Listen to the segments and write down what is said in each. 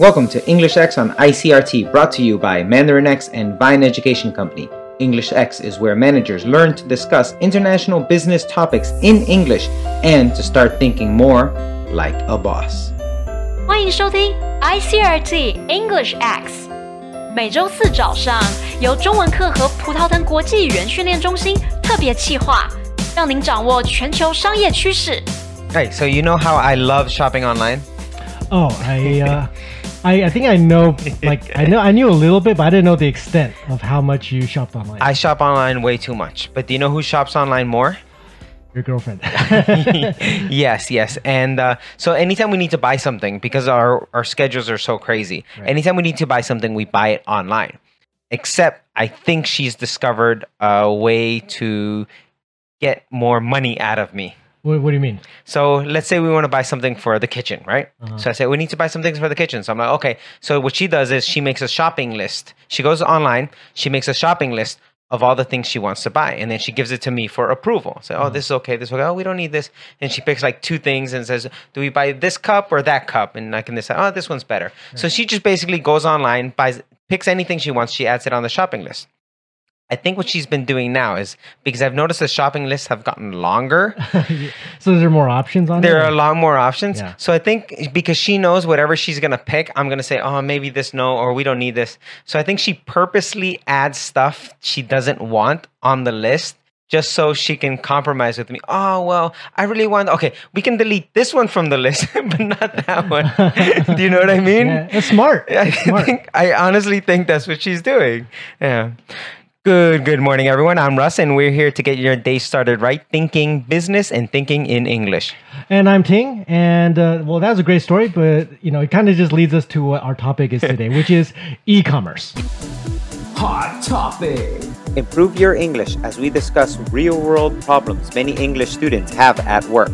Welcome to English X on ICRT, brought to you by Mandarin X and Vine Education Company. English X is where managers learn to discuss international business topics in English and to start thinking more like a boss. 欢迎收听 ICRT English X，每周四早上由中文课和葡萄藤国际语言训练中心特别企划，让您掌握全球商业趋势。 Hey, so you know how I love shopping online? Oh, I, uh, I, I think I know. Like, I know, I knew a little bit, but I didn't know the extent of how much you shopped online. I shop online way too much. But do you know who shops online more? Your girlfriend. yes, yes. And uh, so anytime we need to buy something, because our, our schedules are so crazy, anytime we need to buy something, we buy it online. Except I think she's discovered a way to get more money out of me. What, what do you mean? So let's say we want to buy something for the kitchen, right? Uh-huh. So I say we need to buy some things for the kitchen. So I'm like, okay. So what she does is she makes a shopping list. She goes online, she makes a shopping list of all the things she wants to buy, and then she gives it to me for approval. So, oh, uh-huh. this is okay. This is okay. Oh, we don't need this. And she picks like two things and says, do we buy this cup or that cup? And I can decide, oh, this one's better. So she just basically goes online, buys, picks anything she wants. She adds it on the shopping list. I think what she's been doing now is because I've noticed the shopping lists have gotten longer. So, there are more options on There it? are a lot more options. Yeah. So I think because she knows whatever she's gonna pick, I'm gonna say, oh, maybe this no, or we don't need this. So I think she purposely adds stuff she doesn't want on the list just so she can compromise with me. Oh well, I really want. Okay, we can delete this one from the list, but not that one. Do you know what I mean? Yeah, it's smart. I smart. think I honestly think that's what she's doing. Yeah. Good good morning everyone. I'm Russ and we're here to get your day started right thinking business and thinking in English. And I'm Ting. And uh, well, that was a great story, but you know, it kind of just leads us to what our topic is today, which is e-commerce. Hot topic. Improve your English as we discuss real world problems many English students have at work.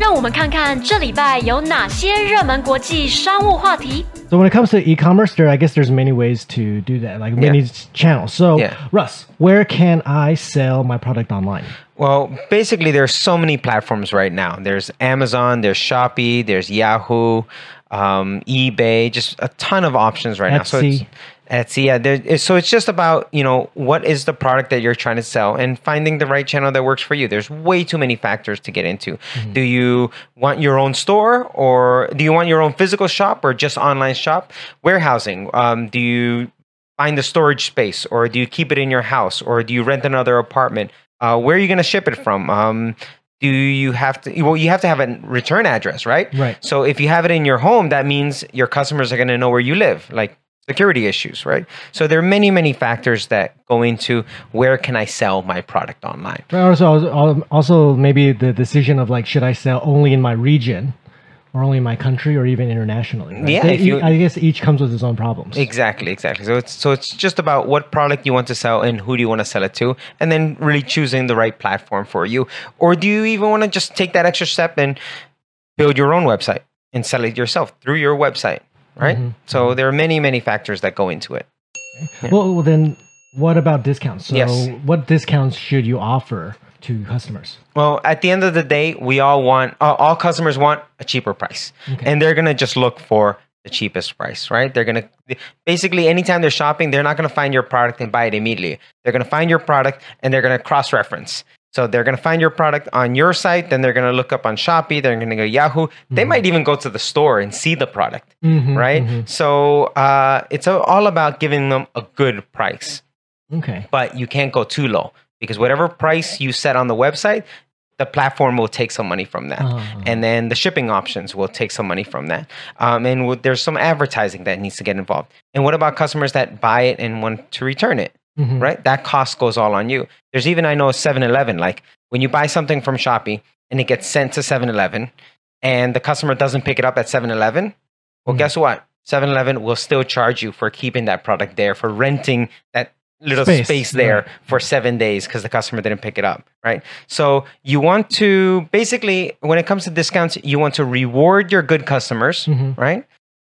让我们看看这礼拜有哪些热门国际商务话题。 So when it comes to e-commerce, there I guess there's many ways to do that, like many s- channels. So, Yeah. Russ, where can I sell my product online? Well, basically there's so many platforms right now. There's Amazon, there's Shopee, there's Yahoo, um, eBay, just a ton of options right now. So it's, Etsy. Yeah. There, so it's just about you know what is the product that you're trying to sell and finding the right channel that works for you. There's way too many factors to get into. Do you want your own store or do you want your own physical shop or just online shop? Warehousing. Um, do you find the storage space or do you keep it in your house or do you rent another apartment? Uh, where are you going to ship it from? Um, do you have to well you have to have a return address right Right. so if you have it in your home that means your customers are going to know where you live like security issues right so there are many many factors that go into where can i sell my product online But also, also, maybe the decision of like, should I sell only in my region, or only in my country, or even internationally? right? Yeah, They- you- I guess each comes with its own problems. Exactly, exactly. So it's so it's just about what product you want to sell and who do you want to sell it to, and then really choosing the right platform for you. Or do you even want to just take that extra step and build your own website and sell it yourself through your website, right? So there are many, many factors that go into it. Well, well, then what about discounts? So, Yes. what discounts should you offer to customers? Well, at the end of the day, we all want uh, all customers want a cheaper price, and they're gonna just look for the cheapest price, right? They're gonna basically anytime they're shopping, they're not gonna find your product and buy it immediately. They're gonna find your product and they're gonna cross reference. So they're gonna find your product on your site, then they're gonna look up on Shopee, they're gonna go Yahoo. They might even go to the store and see the product, right? So uh, it's all about giving them a good price Okay. but you can't go too low because whatever price you set on the website, the platform will take some money from that, Uh-huh. and then the shipping options will take some money from that. Um, and w- there's some advertising that needs to get involved. And what about customers that buy it and want to return it? Mhm. Right, that cost goes all on you. There's even I know 7-Eleven. Like when you buy something from Shopee and it gets sent to 7-Eleven, and the customer doesn't pick it up at 7-Eleven, well, Mhm. guess what? 7-Eleven will still charge you for keeping that product there, for renting that little Space, space, there right. for seven days because the customer didn't pick it up, right? So you want to basically, when it comes to discounts, you want to reward your good customers, Mhm. right?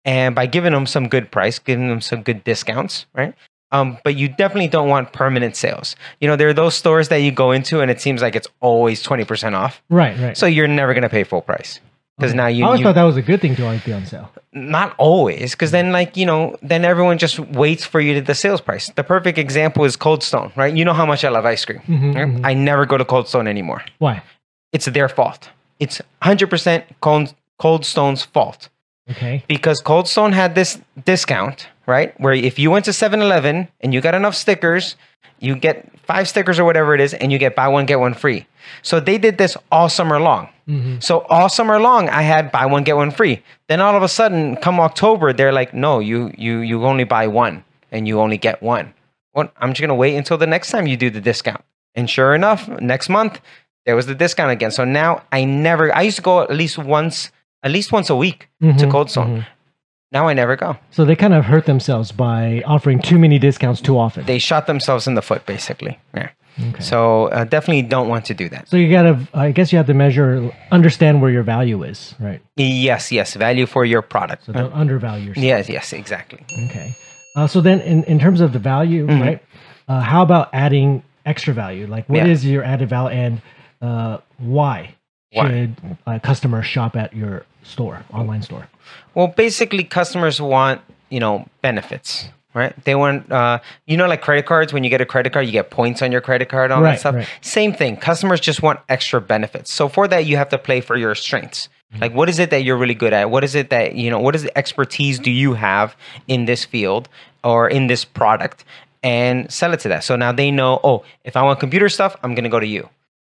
And by giving them some good price, giving them some good discounts, right? Um, but you definitely don't want permanent sales. You know, there are those stores that you go into and it seems like it's always 20% off. Right, right. So you're never going to pay full price. because Okay. now you, I always you thought that was a good thing to always be on sale. not always because then like you know then everyone just waits for you to the sales price the perfect example is cold stone right you know how much i love ice cream right? i never go to cold stone anymore Why? it's their fault it's 100% cold, cold stone's fault Okay. because cold stone had this discount right? Where if you went to 7-eleven and you got enough stickers you get five stickers or whatever it is and you get buy one get one free. So they did this all summer long. Mm-hmm. So all summer long i had buy one get one free. Then all of a sudden come october they're like no you you you only buy one and you only get one. Well i'm just going to wait until the next time you do the discount. And sure enough next month there was the discount again. So now i never i used to go at least once at least once a week mm-hmm. to cold stone mm-hmm. Now i never go So they kind of hurt themselves by offering too many discounts too often. they shot themselves in the foot basically yeah Okay. so uh, definitely don't want to do that so you gotta, I guess you have to measure, understand where your value is, right? yes yes value for your product So don't undervalue yourself. yes yes exactly Okay. Uh, so then, in, in terms of the value, Mm-hmm. right? Uh, how about adding extra value? Like, what is Yeah. your added value, and uh, why, Why? should a customer shop at your store, online store? well basically customers want you know benefits right? They want uh, you know like credit cards when you get a credit card you get points on your credit card all Right, that stuff? right. same thing. Customers just want extra benefits. So for that you have to play for your strengths. Mm-hmm. like what is it that you're really good at? What is it that you know what is the expertise do you have in this field or in this product? And sell it to that. So now they know oh if i want computer stuff i'm going to go to you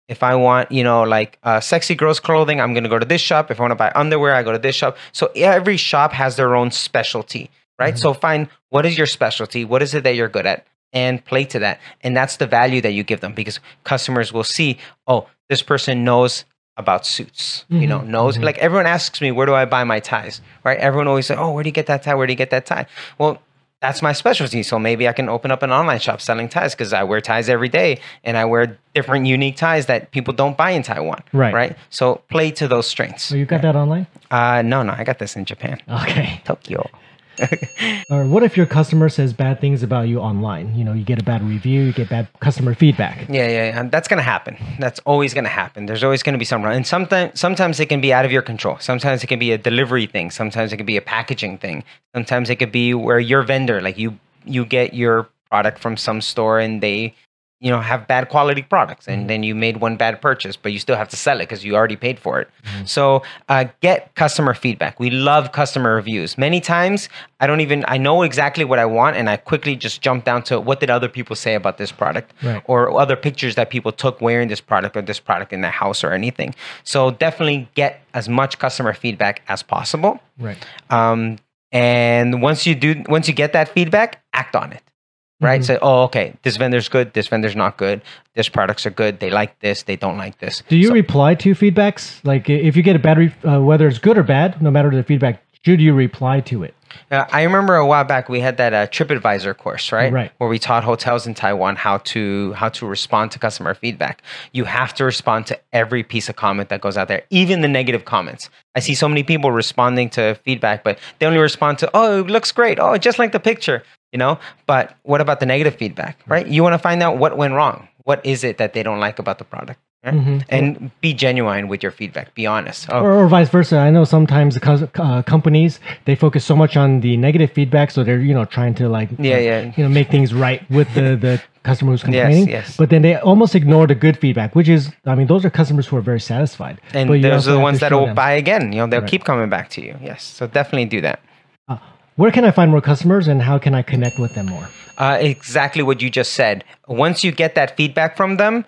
if I want, you know, like uh, sexy girls clothing, I'm going to go to this shop. If I want to buy underwear, I go to this shop. So every shop has their own specialty, right? So mm-hmm. find what is your specialty? What is it that you're good at? And play to that. And that's the value that you give them because customers will see, oh, this person knows about suits, you know, mm-hmm. knows mm-hmm. like everyone asks me, where do I buy my ties, right? Everyone always say, oh, where do you get that tie? Where do you get that tie? Well, that's my specialty. So maybe I can open up an online shop selling ties because I wear ties every day and I wear different unique ties that people don't buy in Taiwan. Right. Right. So play to those strengths. So you got that online? Uh, no, no, I got this in Japan, Okay. Tokyo. Or what if your customer says bad things about you online? You know, you get a bad review, you get bad customer feedback. Yeah, yeah, yeah. That's gonna happen. That's always gonna happen. There's always gonna be some wrong, and sometimes sometimes it can be out of your control. Sometimes it can be a delivery thing. Sometimes it can be a packaging thing. Sometimes it could be where your vendor, like you, you get your product from some store and they, you know, have bad quality products, and then you made one bad purchase, but you still have to sell it because you already paid for it. So uh, get customer feedback. We love customer reviews. Many times I don't even I know exactly what I want, and I quickly just jump down to what did other people say about this product Right. or other pictures that people took wearing this product or this product in their house or anything. So definitely get as much customer feedback as possible. Right. Um, and once you do, once you get that feedback, act on it. Right? Mm-hmm. Say, oh, okay, this vendor's good. This vendor's not good. This products are good. They like this. They don't like this. Do you So- reply to feedbacks? Like, if you get a bad, re- uh, whether it's good or bad, no matter the feedback, should you reply to it? Uh, I remember a while back we had that uh, TripAdvisor course, right? Right. Where we taught hotels in Taiwan how to how to respond to customer feedback. You have to respond to every piece of comment that goes out there, even the negative comments. I see so many people responding to feedback, but they only respond to, "Oh, it looks great. Oh, just like the picture." You know. But what about the negative feedback, right? You want to find out what went wrong. What is it that they don't like about the product? right? And be genuine with your feedback. Be honest. Oh, or, or vice versa. I know sometimes the uh, companies they focus so much on the negative feedback, so they're you know trying to like Yeah, uh, yeah. you know make things right with the the customer who's complaining. yes. yes. But then they almost ignore the good feedback, which is I mean those are customers who are very satisfied. and those are the ones that will them. buy again. You know, they'll Right. keep coming back to you. Yes. So definitely do that. Where can I find more customers, and how can I connect with them more? Uh, exactly what you just said. Once you get that feedback from them,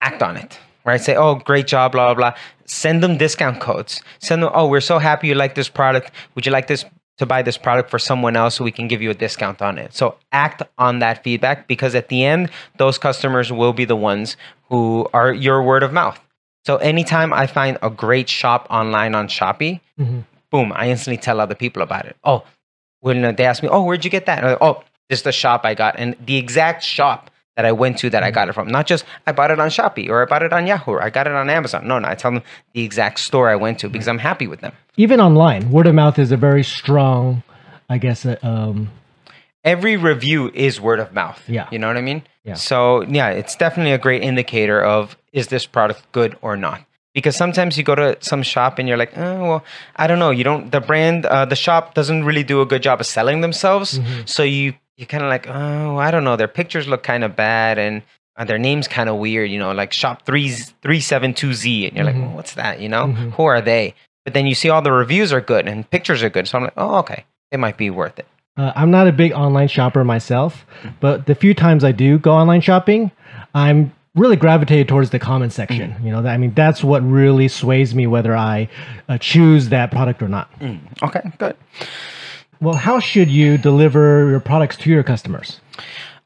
act on it. Right? Say, oh, great job, blah, blah, blah. Send them discount codes. Send them, oh, we're so happy you like this product. Would you like this to buy this product for someone else so we can give you a discount on it? So act on that feedback because at the end, those customers will be the ones who are your word of mouth. So anytime I find a great shop online on Shopee, boom, I instantly tell other people about it. Oh, when they ask me, oh, where'd you get that? Like, oh, this is the shop I got. And the exact shop that I went to that I got it from. Not just I bought it on Shopee or I bought it on Yahoo or I got it on Amazon. No, no, I tell them the exact store I went to because I'm happy with them. Even online, word of mouth is a very strong, I guess, uh, um, Every review is word of mouth. Yeah. You know what I mean? Yeah. So, yeah, it's definitely a great indicator of is this product good or not? Because sometimes you go to some shop and you're like, oh, well, I don't know. You don't the brand, uh, the shop doesn't really do a good job of selling themselves. So you you kind of like, oh, I don't know. Their pictures look kind of bad and. Uh, their name's kind of weird, you know, like shop three three seven two Z, and you're like, well, what's that? You know, who are they? But then you see all the reviews are good and pictures are good, so I'm like, oh, okay, it might be worth it. Uh, I'm not a big online shopper myself, but the few times I do go online shopping, I'm really gravitated towards the comment section. You know, I mean, that's what really sways me whether I uh, choose that product or not. Okay, good. Well, how should you deliver your products to your customers?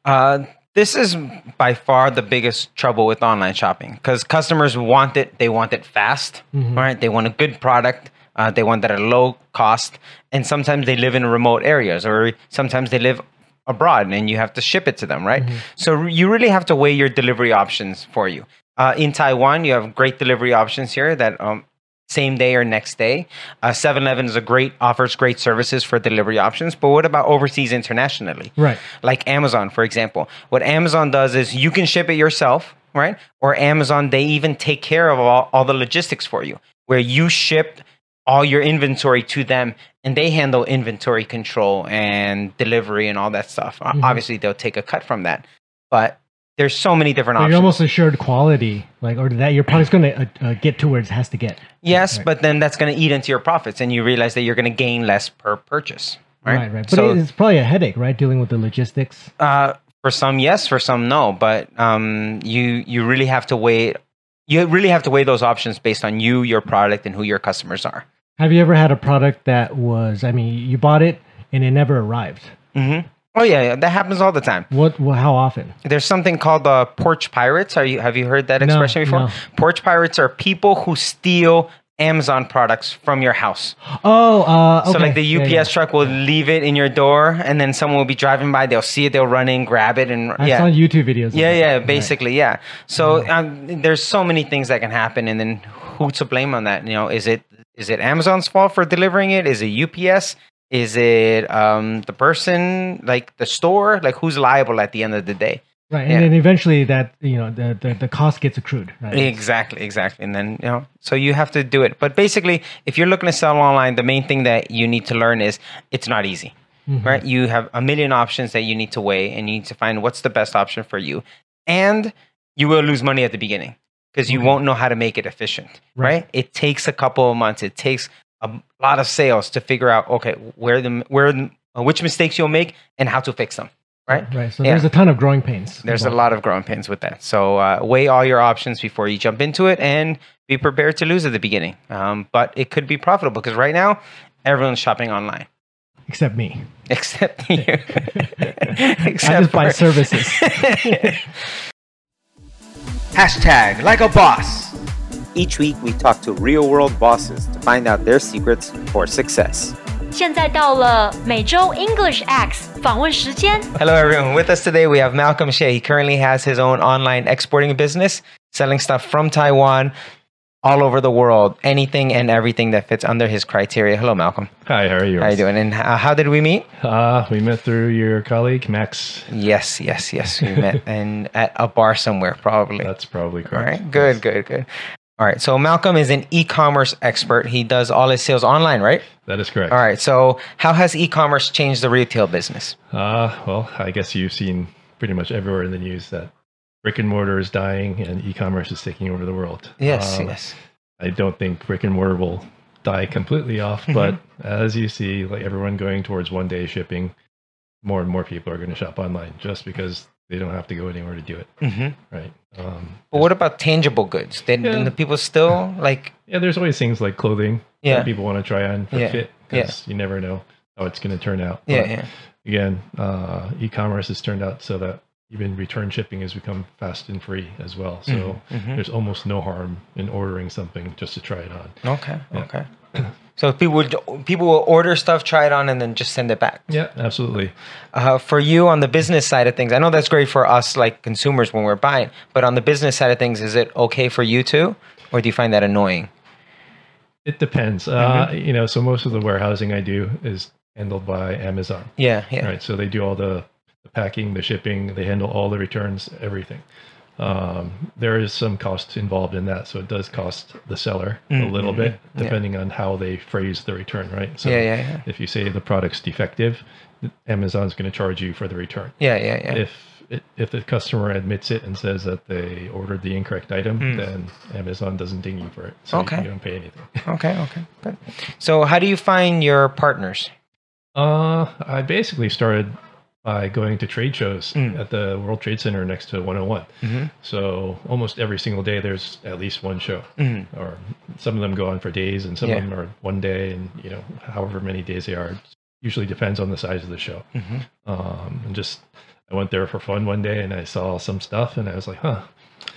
Uh, this is by far the biggest trouble with online shopping because customers want it. They want it fast, right? They want a good product. Uh, they want that at a low cost, and sometimes they live in remote areas, or sometimes they live abroad, and you have to ship it to them, right? So you really have to weigh your delivery options for you. Uh, in Taiwan, you have great delivery options here that um, same day or next day. Uh, 7-Eleven is a great offers great services for delivery options. But what about overseas internationally? Right. Like Amazon, for example. What Amazon does is you can ship it yourself, right? Or Amazon, they even take care of all, all the logistics for you, where you ship all your inventory to them and they handle inventory control and delivery and all that stuff. O- Obviously, they'll take a cut from that. But there's so many different But options. you're almost assured quality, like, or that your product's going to uh, uh, get to where it has to get. Yes, but then that's going to eat into your profits, and you realize that you're going to gain less per purchase. Right, Right, right. But so, it's probably a headache, right? Dealing with the logistics. uh, for some, yes. For some, no. But um, you you really have to weigh. You really have to weigh those options based on you, your product, and who your customers are. Have you ever had a product that was, I mean, you bought it and it never arrived? Oh yeah, yeah, that happens all the time. What, well, how often? There's something called the porch pirates. Are you have you heard that No, expression before? no. Porch pirates are people who steal Amazon products from your house. Oh, uh, okay. So like the UPS yeah. truck will leave it in your door, and then someone will be driving by. They'll see it. They'll run in, grab it, and I yeah, saw YouTube videos. of yeah, that. yeah. Right. Basically, yeah. So um, there's so many things that can happen, and then who to blame on that? You know, is it is it Amazon's fault for delivering it? Is it UPS? Is it um, the person, like the store? Like who's liable at the end of the day? Right, and Yeah. then eventually that you know the the, the cost gets accrued. Right. Exactly, exactly. And then, you know, so you have to do it. But basically, if you're looking to sell online, the main thing that you need to learn is it's not easy, right? You have a million options that you need to weigh and you need to find what's the best option for you. And you will lose money at the beginning because you won't know how to make it efficient, Right. right? It takes a couple of months. It takes a lot of sales to figure out, okay, where the, where, uh, which mistakes you'll make and how to fix them, right? Right. So Yeah. there's a ton of growing pains. There's a lot of growing pains with that. So uh, weigh all your options before you jump into it and be prepared to lose at the beginning. Um, but it could be profitable because right now everyone's shopping online except me. except you. I except just buy services. Hashtag like a boss. Each week, we talk to real world bosses to find out their secrets for success. 现在到了每周 English X 访问时间。 Hello, everyone. With us today, we have Malcolm Shea. He currently has his own online exporting business, selling stuff from Taiwan all over the world, anything and everything that fits under his criteria. Hello, Malcolm. Hi, how are you? How are you doing? And uh, how did we meet? Uh, we met through your colleague, Max. Yes, yes, yes. We met and at a bar somewhere, probably. That's probably correct. All right, Good, good, good. All right. So Malcolm is an e-commerce expert. He does all his sales online, right? That is correct. All right. So how has e-commerce changed the retail business? Uh, well, I guess you've seen pretty much everywhere in the news that brick and mortar is dying and e-commerce is taking over the world. Yes, Um, yes. I don't think brick and mortar will die completely off, but as you see, like everyone going towards one day shipping, more and more people are going to shop online just because they don't have to go anywhere to do it. hmm Right. Um, But what about tangible goods? Then Yeah. the people still like? Yeah, there's always things like clothing Yeah. that people want to try on for Yeah. fit because you never know how it's going to turn out. Yeah, But yeah. Again, uh, e-commerce has turned out so that even return shipping has become fast and free as well. So mhm. there's almost no harm in ordering something just to try it on. Okay. Yeah. Okay. So people would people will order stuff, try it on, and then just send it back. Yeah, absolutely. Uh, for you on the business side of things, I know that's great for us like consumers when we're buying, but on the business side of things, is it okay for you too, or do you find that annoying? It depends. Uh, you know, so most of the warehousing I do is handled by Amazon. Yeah, yeah. Right. So they do all the packing, the shipping, they handle all the returns, everything. Um, there is some cost involved in that, so it does cost the seller a little bit, Mm-hmm. Yeah. depending on how they phrase the return, right? So Yeah, yeah, yeah. if you say the product's defective, Amazon's going to charge you for the return. Yeah, yeah, yeah. If it, if the customer admits it and says that they ordered the incorrect item, then Amazon doesn't ding you for it, so you-. Okay. you don't pay anything. okay, okay, good. So, how do you find your partners? Uh, I basically started by going to trade shows Mm. at the World Trade Center next to 101. Mhm. So almost every single day, there's at least one show, Mhm. or some of them go on for days, and some Yeah. of them are one day, and you know, however many days they are, usually depends on the size of the show. Mhm. Um, and just I went there for fun one day, and I saw some stuff, and I was like, huh.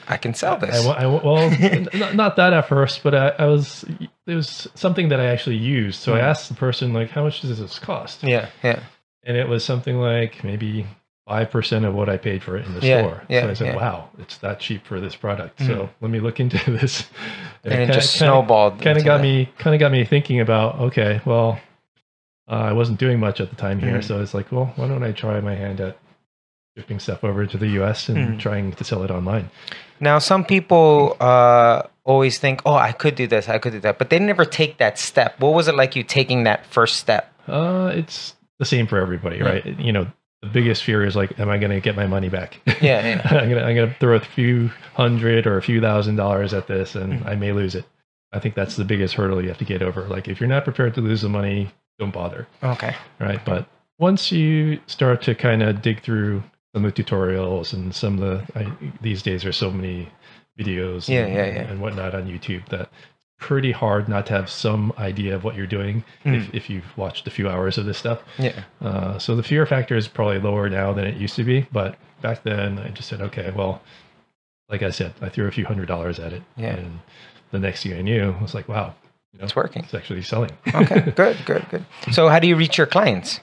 I can sell this. I wa- well, n- not, not that at first, but I, I was it was something that I actually used. So I asked the person like, how much does this cost? Mm. yeah, yeah. And it was something like maybe five percent of what I paid for it in the Yeah, store. yeah, so I said, yeah. "Wow, it's that cheap for this product." Mhm. So let me look into this. And it just snowballed Kind of got that. me, kind of got me thinking about. Okay, well, uh, I wasn't doing much at the time here, Mhm. so it's like, well, why don't I try my hand at shipping stuff over to the U.S. and Mhm. trying to sell it online? Now, some people uh, always think, "Oh, I could do this, I could do that," but they never take that step. What was it like you taking that first step? Uh, it's the same for everybody, Yeah. right? You know, the biggest fear is like, am I going to get my money back? Yeah, yeah. I'm gonna I'm gonna throw a few hundred or a few thousand dollars at this, and Mhm. I may lose it. I think that's the biggest hurdle you have to get over. Like, if you're not prepared to lose the money, don't bother, Okay. right? But once you start to kind of dig through some of the tutorials and some of the I, these days there's so many videos Yeah, and, yeah, yeah. and whatnot on YouTube that pretty hard not to have some idea of what you're doing Mm. if, if you've watched a few hours of this stuff. Yeah. Uh, so the fear factor is probably lower now than it used to be, but back then I just said, okay, well, like I said, I threw a few hundred dollars at it, Yeah. and the next thing I knew, I was like, wow, you know, It's working. It's actually selling. Okay. good. Good. Good. So, how do you reach your clients?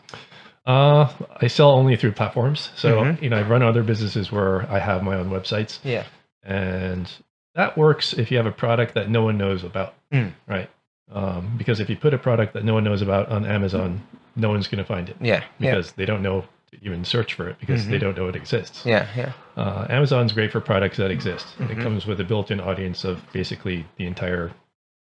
uh, I sell only through platforms, so Mhm. you know, I've run other businesses where I have my own websites, Yeah. and that works if you have a product that no one knows about, Mm. right? Um, because if you put a product that no one knows about on Amazon, no one's going to find it Yeah. Yeah. because they don't know to even search for it because they Mhm. don't know it exists. Yeah. Yeah. Uh, Amazon's great for products that exist. Mhm. It comes with a built-in audience of basically the entire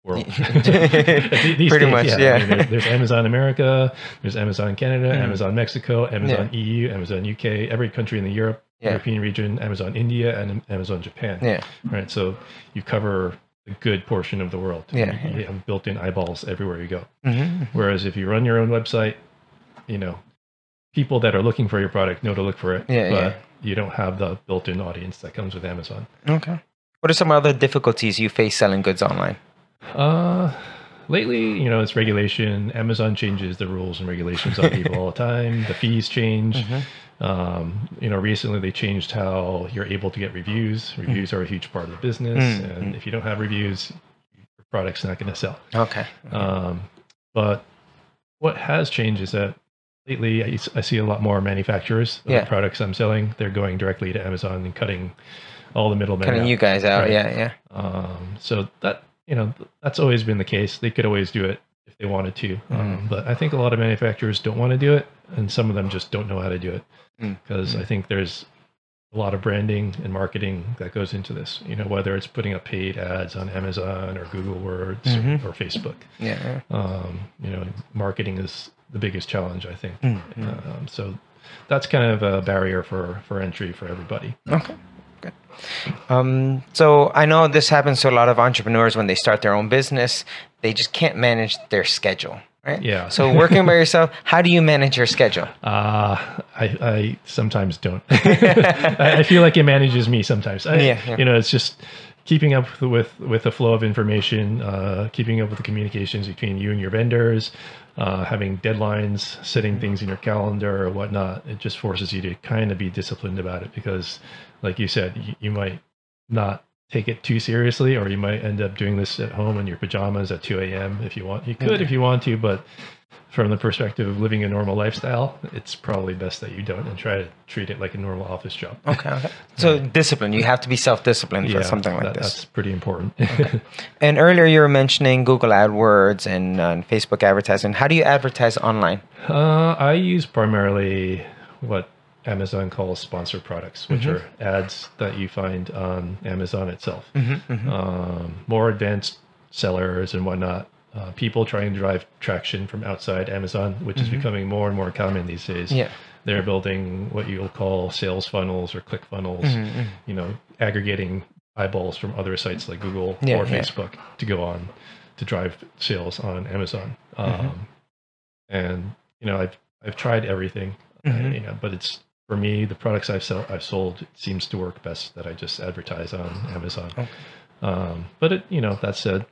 world. Pretty days, much, I yeah. mean, there- there's Amazon America, there's Amazon Canada, Mhm. Amazon Mexico, Amazon EU, Amazon UK, every country in the Europe, Yeah. European region, Amazon India, and Amazon Japan. Yeah. Right. So you cover a good portion of the world. Yeah, You, have built-in eyeballs everywhere you go. Mm-hmm. Whereas if you run your own website, you know, people that are looking for your product know to look for it. Yeah, but yeah. you don't have the built-in audience that comes with Amazon. Okay. What are some other difficulties you face selling goods online? Uh lately, you know, it's regulation. Amazon changes the rules and regulations on people all the time. The fees change. Mm-hmm. Um, you know, recently they changed how you're able to get reviews. Reviews are a huge part of the business, Mm, and if you don't have reviews, your product's not going to sell. Okay. Um, but what has changed is that lately I see a lot more manufacturers of Yeah. products I'm selling. They're going directly to Amazon and cutting all the middlemen. Cutting out. you guys out. Right. Yeah. Yeah. Um, so that you know that's always been the case. They could always do it if they wanted to, um, Mhm. but I think a lot of manufacturers don't want to do it, and some of them just don't know how to do it Mm. because I think there's a lot of branding and marketing that goes into this. You know, whether it's putting up paid ads on Amazon or Google AdWords Mhm. or Facebook. Yeah. Um, you know, marketing is the biggest challenge, I think. Mm, Um, so that's kind of a barrier for for entry for everybody. Okay. Good. Um, so I know this happens to a lot of entrepreneurs when they start their own business. They just can't manage their schedule, right? Yeah. So working by yourself, how do you manage your schedule? Uh, I, I sometimes don't. I, feel like it manages me sometimes. I, Yeah, yeah. You know, it's just keeping up with with the flow of information, uh, keeping up with the communications between you and your vendors, uh, having deadlines, setting things in your calendar or whatnot. It just forces you to kind of be disciplined about it because, like you said, you, you might not take it too seriously, or you might end up doing this at home in your pajamas at 2 a.m. if you want. You could if you want to, but from the perspective of living a normal lifestyle, it's probably best that you don't and try to treat it like a normal office job. Okay. okay. So discipline. You have to be self-disciplined for Yeah, something like that- this. That's pretty important. And earlier you were mentioning Google AdWords and uh, Facebook advertising. How do you advertise online? uh, I use primarily what Amazon calls sponsored products, which are ads that you find on Amazon itself. Um, more advanced sellers and whatnot, uh, people trying to drive traction from outside Amazon, which is becoming more and more common these days. Yeah. They're building what you'll call sales funnels or click funnels, Mm-hmm, you know, aggregating eyeballs from other sites like Google Yeah, or yeah. Facebook to go on to drive sales on Amazon. Mm-hmm. Um, and you know, I've I've tried everything, Mhm. you know, but it's for me the products I've sell, I've sold it seems to work best that I just advertise on Amazon. Okay. Um, but it, you know, that said,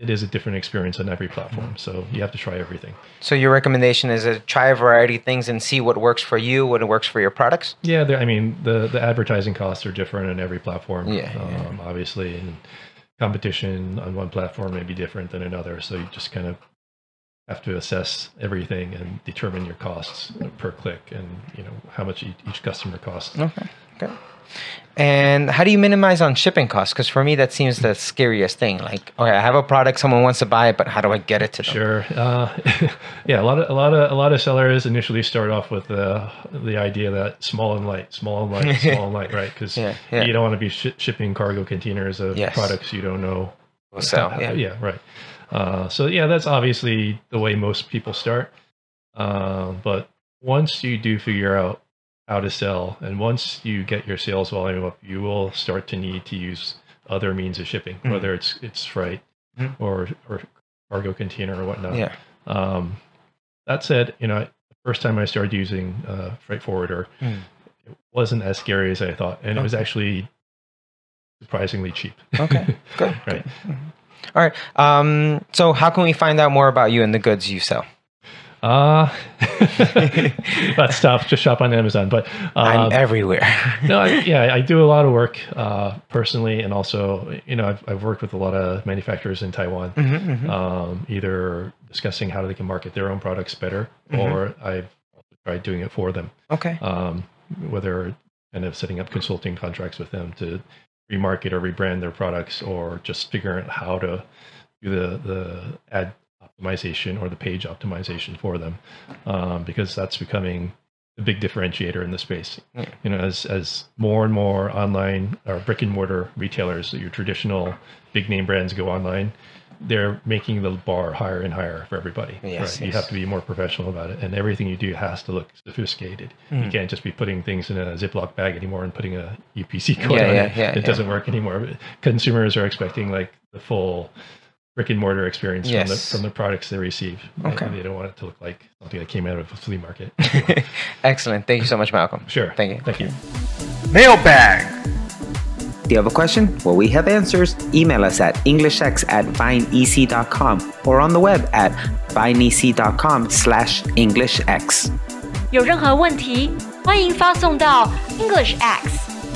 it is a different experience on every platform, so you have to try everything. So your recommendation is to try a variety of things and see what works for you, what works for your products. Yeah, I mean the the advertising costs are different on every platform. Yeah, yeah. um, obviously, and competition on one platform may be different than another. So you just kind of have to assess everything and determine your costs per click and you know how much each, each customer costs. Okay. Okay. And how do you minimize on shipping costs? Because for me, that seems the scariest thing. Like, okay, I have a product, someone wants to buy it, but how do I get it to them? Sure. Uh, yeah, a lot of a lot of a lot of sellers initially start off with the the idea that small and light, small and light, small and light, right? Because Yeah, yeah. you don't want to be shi shipping cargo containers of Yes. products you don't know We'll sell. Yeah. yeah, right. Uh, so yeah, that's obviously the way most people start. Uh, but once you do figure out how to sell, and once you get your sales volume up, you will start to need to use other means of shipping, Mhm. whether it's it's freight Mhm. or or cargo container or whatnot. Yeah. Um, that said, you know, the first time I started using uh, Freight Forwarder, Mm. it wasn't as scary as I thought, and it was actually surprisingly cheap. Okay. Good. right. All right. Um, so how can we find out more about you and the goods you sell? Uh that's tough. Just shop on Amazon. But I'm uh, everywhere. no, I, yeah, I do a lot of work uh, personally, and also, you know, I've, I've worked with a lot of manufacturers in Taiwan, Mhm, mhm. um, either discussing how they can market their own products better, Mhm. or I've tried doing it for them. Okay. um, whether kind of setting up consulting contracts with them to remarket or rebrand their products, or just figuring out how to do the the ad optimization or the page optimization for them, um, because that's becoming a big differentiator in the space. You know, as as more and more online or brick and mortar retailers, your traditional big name brands go online. They're making the bar higher and higher for everybody. Yes, You yes. have to be more professional about it, and everything you do has to look sophisticated. You Mm. can't just be putting things in a Ziploc bag anymore and putting a UPC code Yeah, on yeah, it. yeah, it doesn't work anymore. Consumers are expecting like the full brick and mortar experience from the Yes. from the products they receive. Okay. And they don't want it to look like something that came out of a flea market. Excellent. Thank you so much, Malcolm. Sure. Thank you. Thank you. Mailbag. Do you have a question? Well, we have answers. Email us at englishx at vineec.com or on the web at vineec.com slash englishx. 有任何问题，欢迎发送到 EnglishX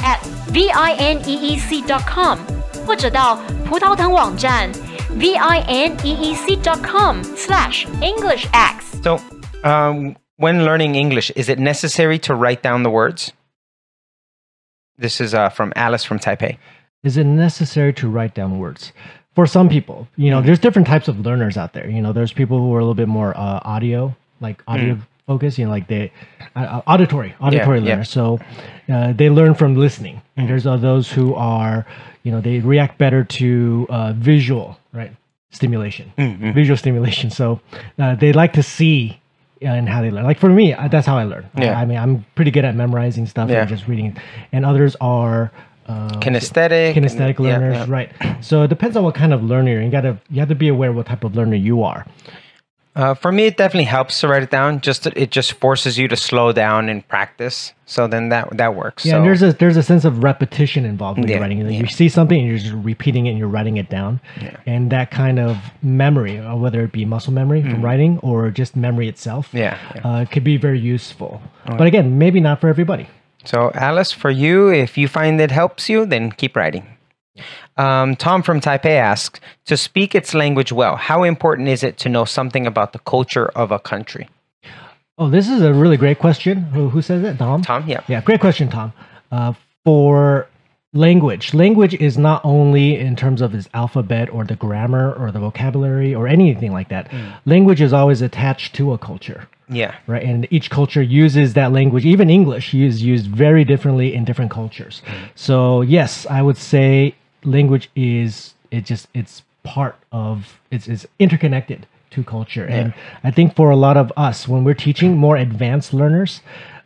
at v i n e e c dot com，或者到葡萄藤网站 v i n e e c dot com slash EnglishX。So, um, when learning English, is it necessary to write down the words? This is uh, from Alice from Taipei. is it necessary to write down words for some people you know there's different types of learners out there you know there's people who are a little bit more uh, audio like audio focused you know like they uh, uh, auditory auditory yeah. learners so uh, they learn from listening and there's uh, those who are you know they react better to uh, visual right stimulation visual stimulation so uh, they like to see and how they learn like for me uh, that's how i learn Yeah. I, mean i'm pretty good at memorizing stuff Yeah. and just reading and others are Kinesthetic. kinesthetic Yeah, learners, yeah. right? So it depends on what kind of learner you're. You gotta you have to be aware what type of learner you are. Uh, for me, it definitely helps to write it down. Just it just forces you to slow down and practice. So then that that works. Yeah, so, and there's a there's a sense of repetition involved when Yeah, writing. Like, yeah. You see something and you're just repeating it and you're writing it down, Yeah. and that kind of memory, uh, whether it be muscle memory from writing or just memory itself, yeah. yeah. uh, could be very useful. But again, maybe not for everybody. So, Alice, for you, if you find it helps you, then keep writing. Um, Tom from Taipei asks To speak its language well, how important is it to know something about the culture of a country? Oh, this is a really great question. Who, who says it? Tom. Tom, yeah. Yeah, great question, Tom. Uh, for language, language is not only in terms of its alphabet or the grammar or the vocabulary or anything like that. Language is always attached to a culture. Yeah. right? And each culture uses that language. Even English is used very differently in different cultures. So yes, I would say language is it just it's part of it's it's interconnected to culture. And I think for a lot of us, when we're teaching more advanced learners,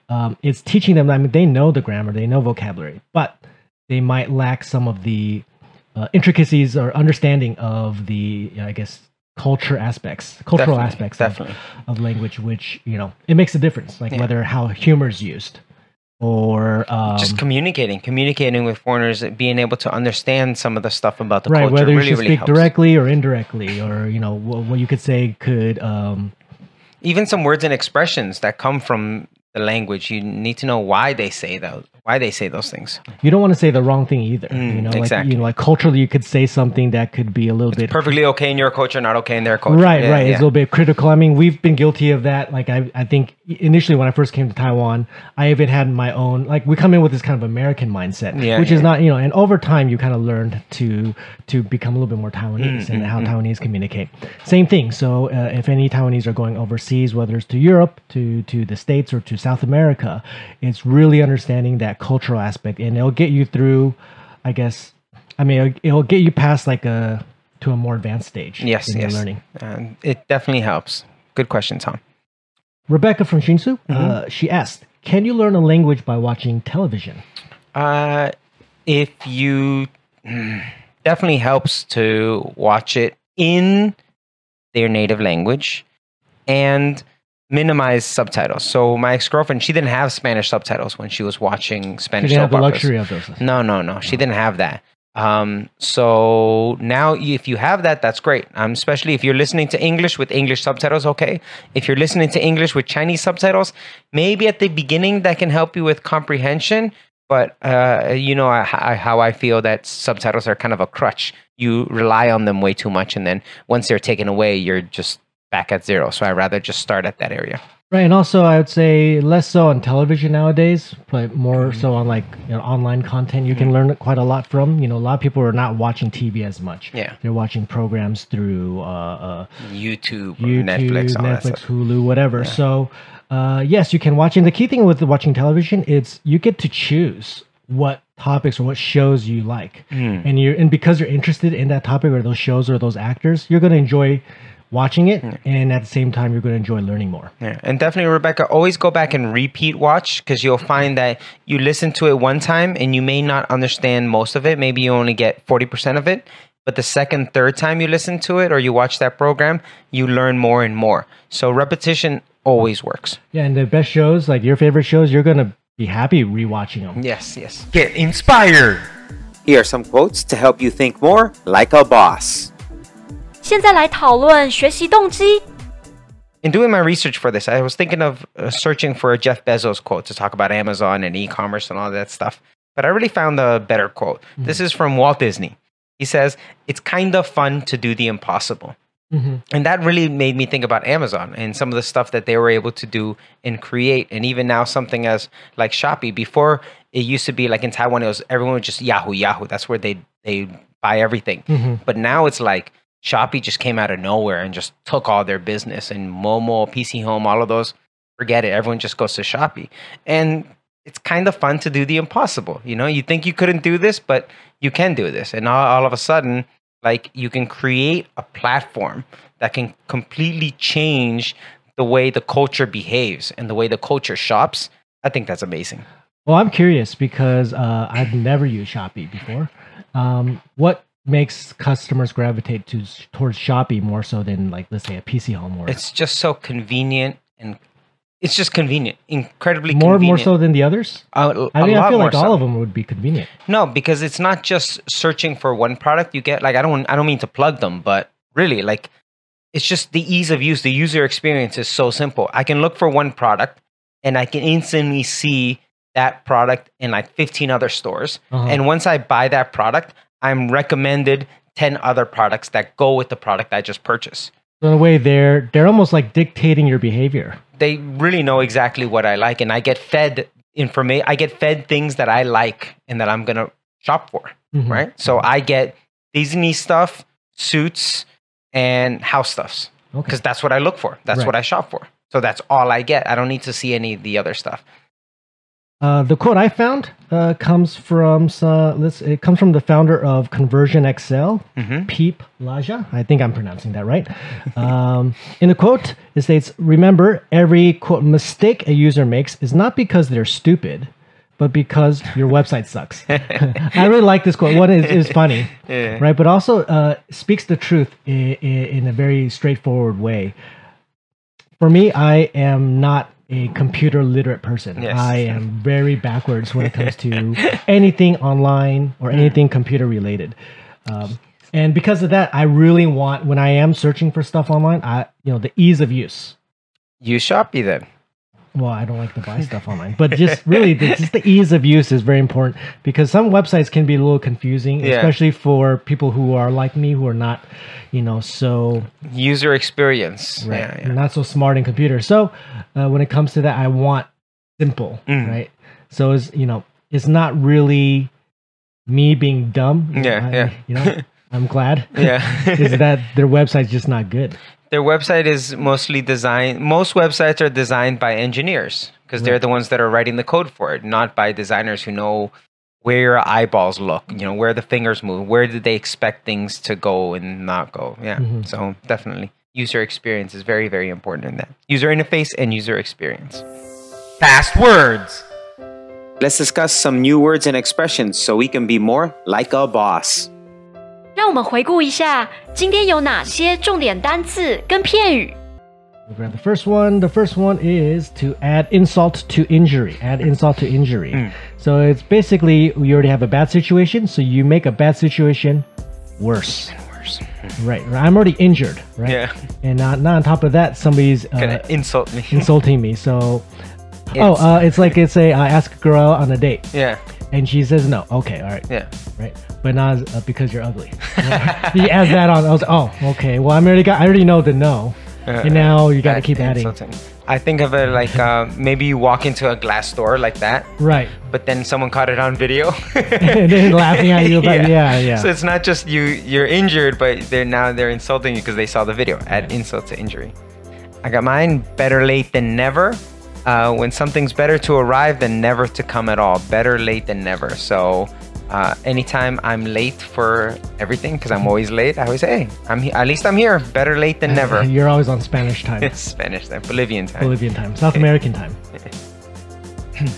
um, it's teaching them. I mean, they know the grammar, they know vocabulary, but they might lack some of the uh, intricacies or understanding of the, I guess, culture aspects, cultural Definitely, aspects of- Of, language, which you know, it makes a difference. Like Yeah. whether how humor is used, or um, Just communicating, communicating with foreigners, being able to understand some of the stuff about the right, culture whether you really, should really speak helps. directly or indirectly, or you know, what, what you could say could um, Even some words and expressions that come from the language, you need to know why they say those, why they say those things. you don't want to say the wrong thing either. Mm, you know, like exactly. you know, like culturally, you could say something that could be a little bit Perfectly okay in your culture, not okay in their culture. Right, Yeah, right. It's a little bit critical. I mean, we've been guilty of that. Like, I, I think initially when I first came to Taiwan, I even had my own. Like, we come in with this kind of American mindset, Yeah, which is not, you know. And over time, you kind of learned to to become a little bit more Taiwanese Mm, and how Taiwanese communicate. Same thing. So, uh, if any Taiwanese are going overseas, whether it's to Europe, to to the States, or to South America, it's really understanding that cultural aspect, and it'll get you through. I guess. I mean, it'll, it'll get you past like a to a more advanced stage. Yes, yes. learning. Um, it definitely helps. Good question, Tom. Rebecca from Hsinchu, Mm-hmm. uh, she asked, "Can you learn a language by watching television?" Uh, if you definitely helps to watch it in their native language and minimize subtitles. So my ex girlfriend, she didn't have Spanish subtitles when she was watching She Spanish didn't have the luxury of those. No, no, no. She didn't have that. Um, so now if you have that, that's great. Um, especially if you're listening to English with English subtitles, okay. If you're listening to English with Chinese subtitles, maybe at the beginning that can help you with comprehension. But uh, you know I, I, how I feel that subtitles are kind of a crutch. You rely on them way too much, and then once they're taken away, you're just back at zero. So I'd rather just start at that area. Right, and also I would say less so on television nowadays, but more Mm-hmm. so on like you know, online content. You can learn quite a lot from. You know, a lot of people are not watching TV as much. Yeah. they're watching programs through uh, uh, YouTube, YouTube, Netflix, Netflix. Hulu, whatever. So, uh, yes, you can watch. And the key thing with watching television, it's you get to choose what topics or what shows you like, Hmm. and you and because you're interested in that topic or those shows or those actors, you're going to enjoy watching it, and at the same time, you're going to enjoy learning more. Yeah, and definitely, Rebecca, always go back and repeat watch because you'll find that you listen to it one time and you may not understand most of it. Maybe you only get 40% of it. But the second, third time you listen to it or you watch that program, you learn more and more. So repetition always works. Yeah, and the best shows, like your favorite shows, you're going to be happy rewatching them. Yes, yes. Get inspired. Here are some quotes to help you think more like a boss. 现在来讨论学习动机。 In doing my research for this, I was thinking of uh, searching for a Jeff Bezos quote to talk about Amazon and e commerce and all that stuff. But I really found a better quote. This is from Walt Disney. He says, It's kind of fun to do the impossible. Mhm. And that really made me think about Amazon and some of the stuff that they were able to do and create. And even now, something as like Shopee. Before, it used to be like in Taiwan, it was everyone would just Yahoo, Yahoo. That's where they they buy everything. Mhm. But now it's like Shopee just came out of nowhere and just took all their business. And Momo, PC Home, all of those, forget it. Everyone just goes to Shopee. And it's kind of fun to do the impossible. You know, you think you couldn't do this, but you can do this. And all, all of a sudden, like you can create a platform that can completely change the way the culture behaves and the way the culture shops. I think that's amazing. Well, I'm curious because uh, I've never used Shopee before. Um, what makes customers gravitate to towards Shopee more so than like let's say a PC Home or It's just so convenient and it's just convenient, incredibly more convenient. more so than the others? A, I mean, I feel like all so. of them would be convenient. No, because it's not just searching for one product. You get like I don't I don't mean to plug them, but really like it's just the ease of use. The user experience is so simple. I can look for one product and I can instantly see that product in like 15 other stores. Uh-huh. And once I buy that product, I'm recommended 10 other products that go with the product I just purchased. So in a way, they're they're almost like dictating your behavior. They really know exactly what I like and I get fed information I get fed things that I like and that I'm to shop for. Mhm. right? So I get Disney stuff, suits, and house stuffs Okay. because that's what I look for. That's Right. what I shop for. So that's all I get. I don't need to see any of the other stuff. Uh, the quote I found uh, comes from uh, let's, it comes from the founder of ConversionXL, Peep Laja. I think I'm pronouncing that right. Um, in the quote, it states, "Remember, every quote mistake a user makes is not because they're stupid." But because your website sucks, I really like this quote. One is, is funny, right? But also uh, speaks the truth in, in a very straightforward way. For me, I am not a computer literate person. Yes. I am very backwards when it comes to anything online or anything computer related. Um, and because of that, I really want when I am searching for stuff online, I you know the ease of use. Use Shopee then. Well, I don't like to buy stuff online, but just really, the, just the ease of use is very important because some websites can be a little confusing, Yeah. especially for people who are like me, who are not, you know, so User experience. right, Yeah, yeah. not so smart in computers. So uh, when it comes to that, I want simple, Mm. right? So it's you know, it's not really me being dumb. Yeah, I- yeah. You know, I'm glad. Yeah. is that their website's just not good. Their website is mostly designed. Most websites are designed by engineers because they're the ones that are writing the code for it, not by designers who know where your eyeballs look. You know where the fingers move. Where do they expect things to go and not go? Yeah. Mhm. So definitely, user experience is very very important in that. User interface and user experience. Fast words. Let's discuss some new words and expressions so we can be more like a boss. 让我们回顾一下今天有哪些重点单字跟片语。 We'll grab the first one. The first one is to add insult to injury. Add insult to injury. So it's basically you already have a bad situation, so you make a bad situation worse. Worse. Right. I'm already injured, right? Yeah. And not, not on top of that, somebody's Gonna uh, insult me. insulting me. So, oh, It's- uh, it's like it's a I ask a girl out on a date, yeah. and she says no. Okay, all right, Yeah. right. But not uh, because you're ugly. he adds that on. I was oh, okay. Well, I'm already got. I already know the no, and now you got to keep adding. insulting. I think of it like uh, maybe you walk into a glass door like that, Right. but then someone caught it on video. and then laughing at you about yeah, yeah. So it's not just you you're injured, but they're now they're insulting you because they saw the video. Add insult to injury. I got mine. Better late than never. Uh, when something's better to arrive than never to come at all. Better late than never. So. Uh, anytime I'm late for everything, because I'm always late, I always say, "Hey, I'm he- at least I'm here. Better late than never." You're always on Spanish time, It's Spanish time, Bolivian time. Bolivian time, South American time.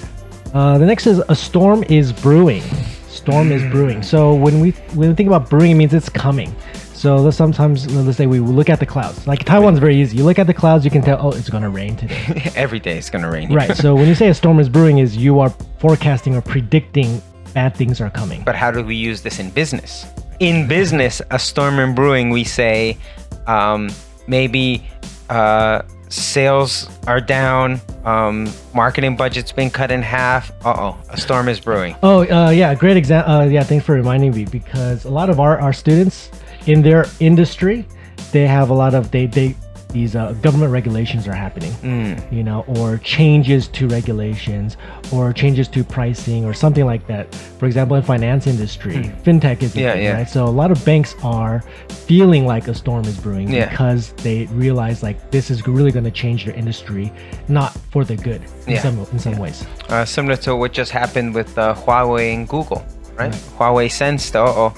Uh, the next is a storm is brewing. Storm is brewing. So when we when we think about brewing, it means it's coming. So sometimes let's say we look at the clouds. Like Taiwan's very easy. You look at the clouds, you can tell, oh, it's gonna rain today. Every day it's gonna rain. here. right. So when you say a storm is brewing, is you are forecasting or predicting bad things are coming. But how do we use this in business? In business, a storm in brewing, we say um, maybe uh, sales are down, um, marketing budget's been cut in half. Uh oh, a storm is brewing. Oh, uh, yeah, great example. Uh, yeah, thanks for reminding me because a lot of our, our students in their industry, they have a lot of they they these uh, government regulations are happening, Mm. you know, or changes to regulations, or changes to pricing, or something like that. For example, in finance industry, fintech is. Yeah, thing, yeah. right. So a lot of banks are feeling like a storm is brewing Yeah. because they realize like this is really going to change their industry, not for the good in Yeah. some in some ways. Uh, similar to what just happened with uh, Huawei and Google, right? Huawei sensed, uh oh,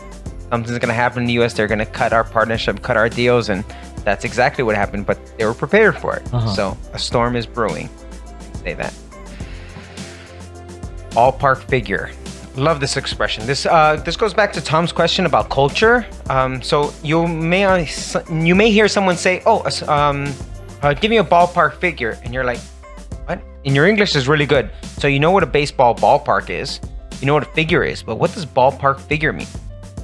something's going to happen in the US. They're going to cut our partnership, cut our deals. And that's exactly what happened, but they were prepared for it. Uh-huh. So a storm is brewing. Say that. Ballpark figure. Love this expression. This uh, this goes back to Tom's question about culture. Um, so you may uh, you may hear someone say, "Oh, um, uh, give me a ballpark figure," and you're like, "What?" And your English is really good, so you know what a baseball ballpark is. You know what a figure is, but what does ballpark figure mean?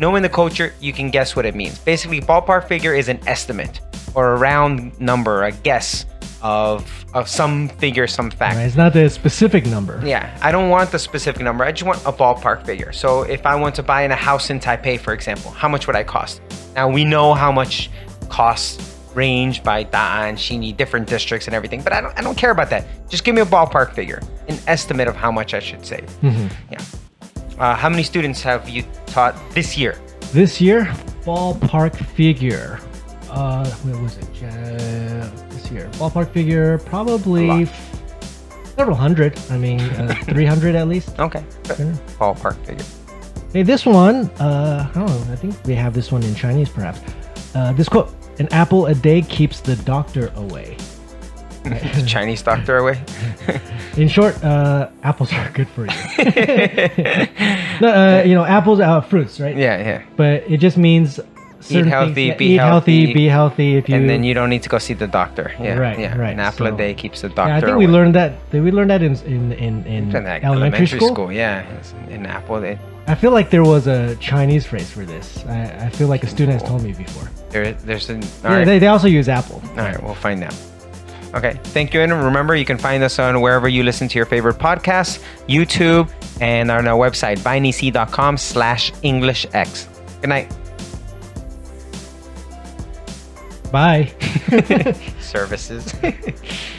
Knowing the culture, you can guess what it means. Basically, ballpark figure is an estimate or a round number, a guess of of some figure, some fact. Right? It's not the specific number. Yeah, I don't want the specific number. I just want a ballpark figure. So if I want to buy in a house in Taipei, for example, how much would I cost? Now we know how much costs range by Da'an, Xinyi, different districts and everything, but I don't I don't care about that. Just give me a ballpark figure, an estimate of how much I should save. Mm-hmm. Yeah. Uh, how many students have you taught this year? This year, ballpark figure. uh, what was it? Uh, this year, ballpark figure, probably f- several hundred. I mean, uh, 300 at least. Okay. Ballpark figure. Hey, this one, uh, I don't know. I think we have this one in Chinese, perhaps. Uh, this quote: "An apple a day keeps the doctor away." The Chinese doctor away. In short, uh, apples are good for you. no, uh, you know, apples are fruits, right? yeah, yeah. But it just means certain healthy, things- be eat healthy, healthy, be healthy. If you and then you don't need to go see the doctor. Yeah, Right, yeah. right, An apple a day keeps the doctor. yeah, I think we learned that. Did we learn that in in in, in like elementary, school? Yeah, an apple. They, I feel like there was a Chinese phrase for this. I, I feel like a student has told me before. there, there's an. Yeah, right. they, they also use apple. All right, we'll find out. Okay, thank you. And remember, you can find us on wherever you listen to your favorite podcasts, YouTube, and on our website, binec.com slash EnglishX. Good night. Bye. Services.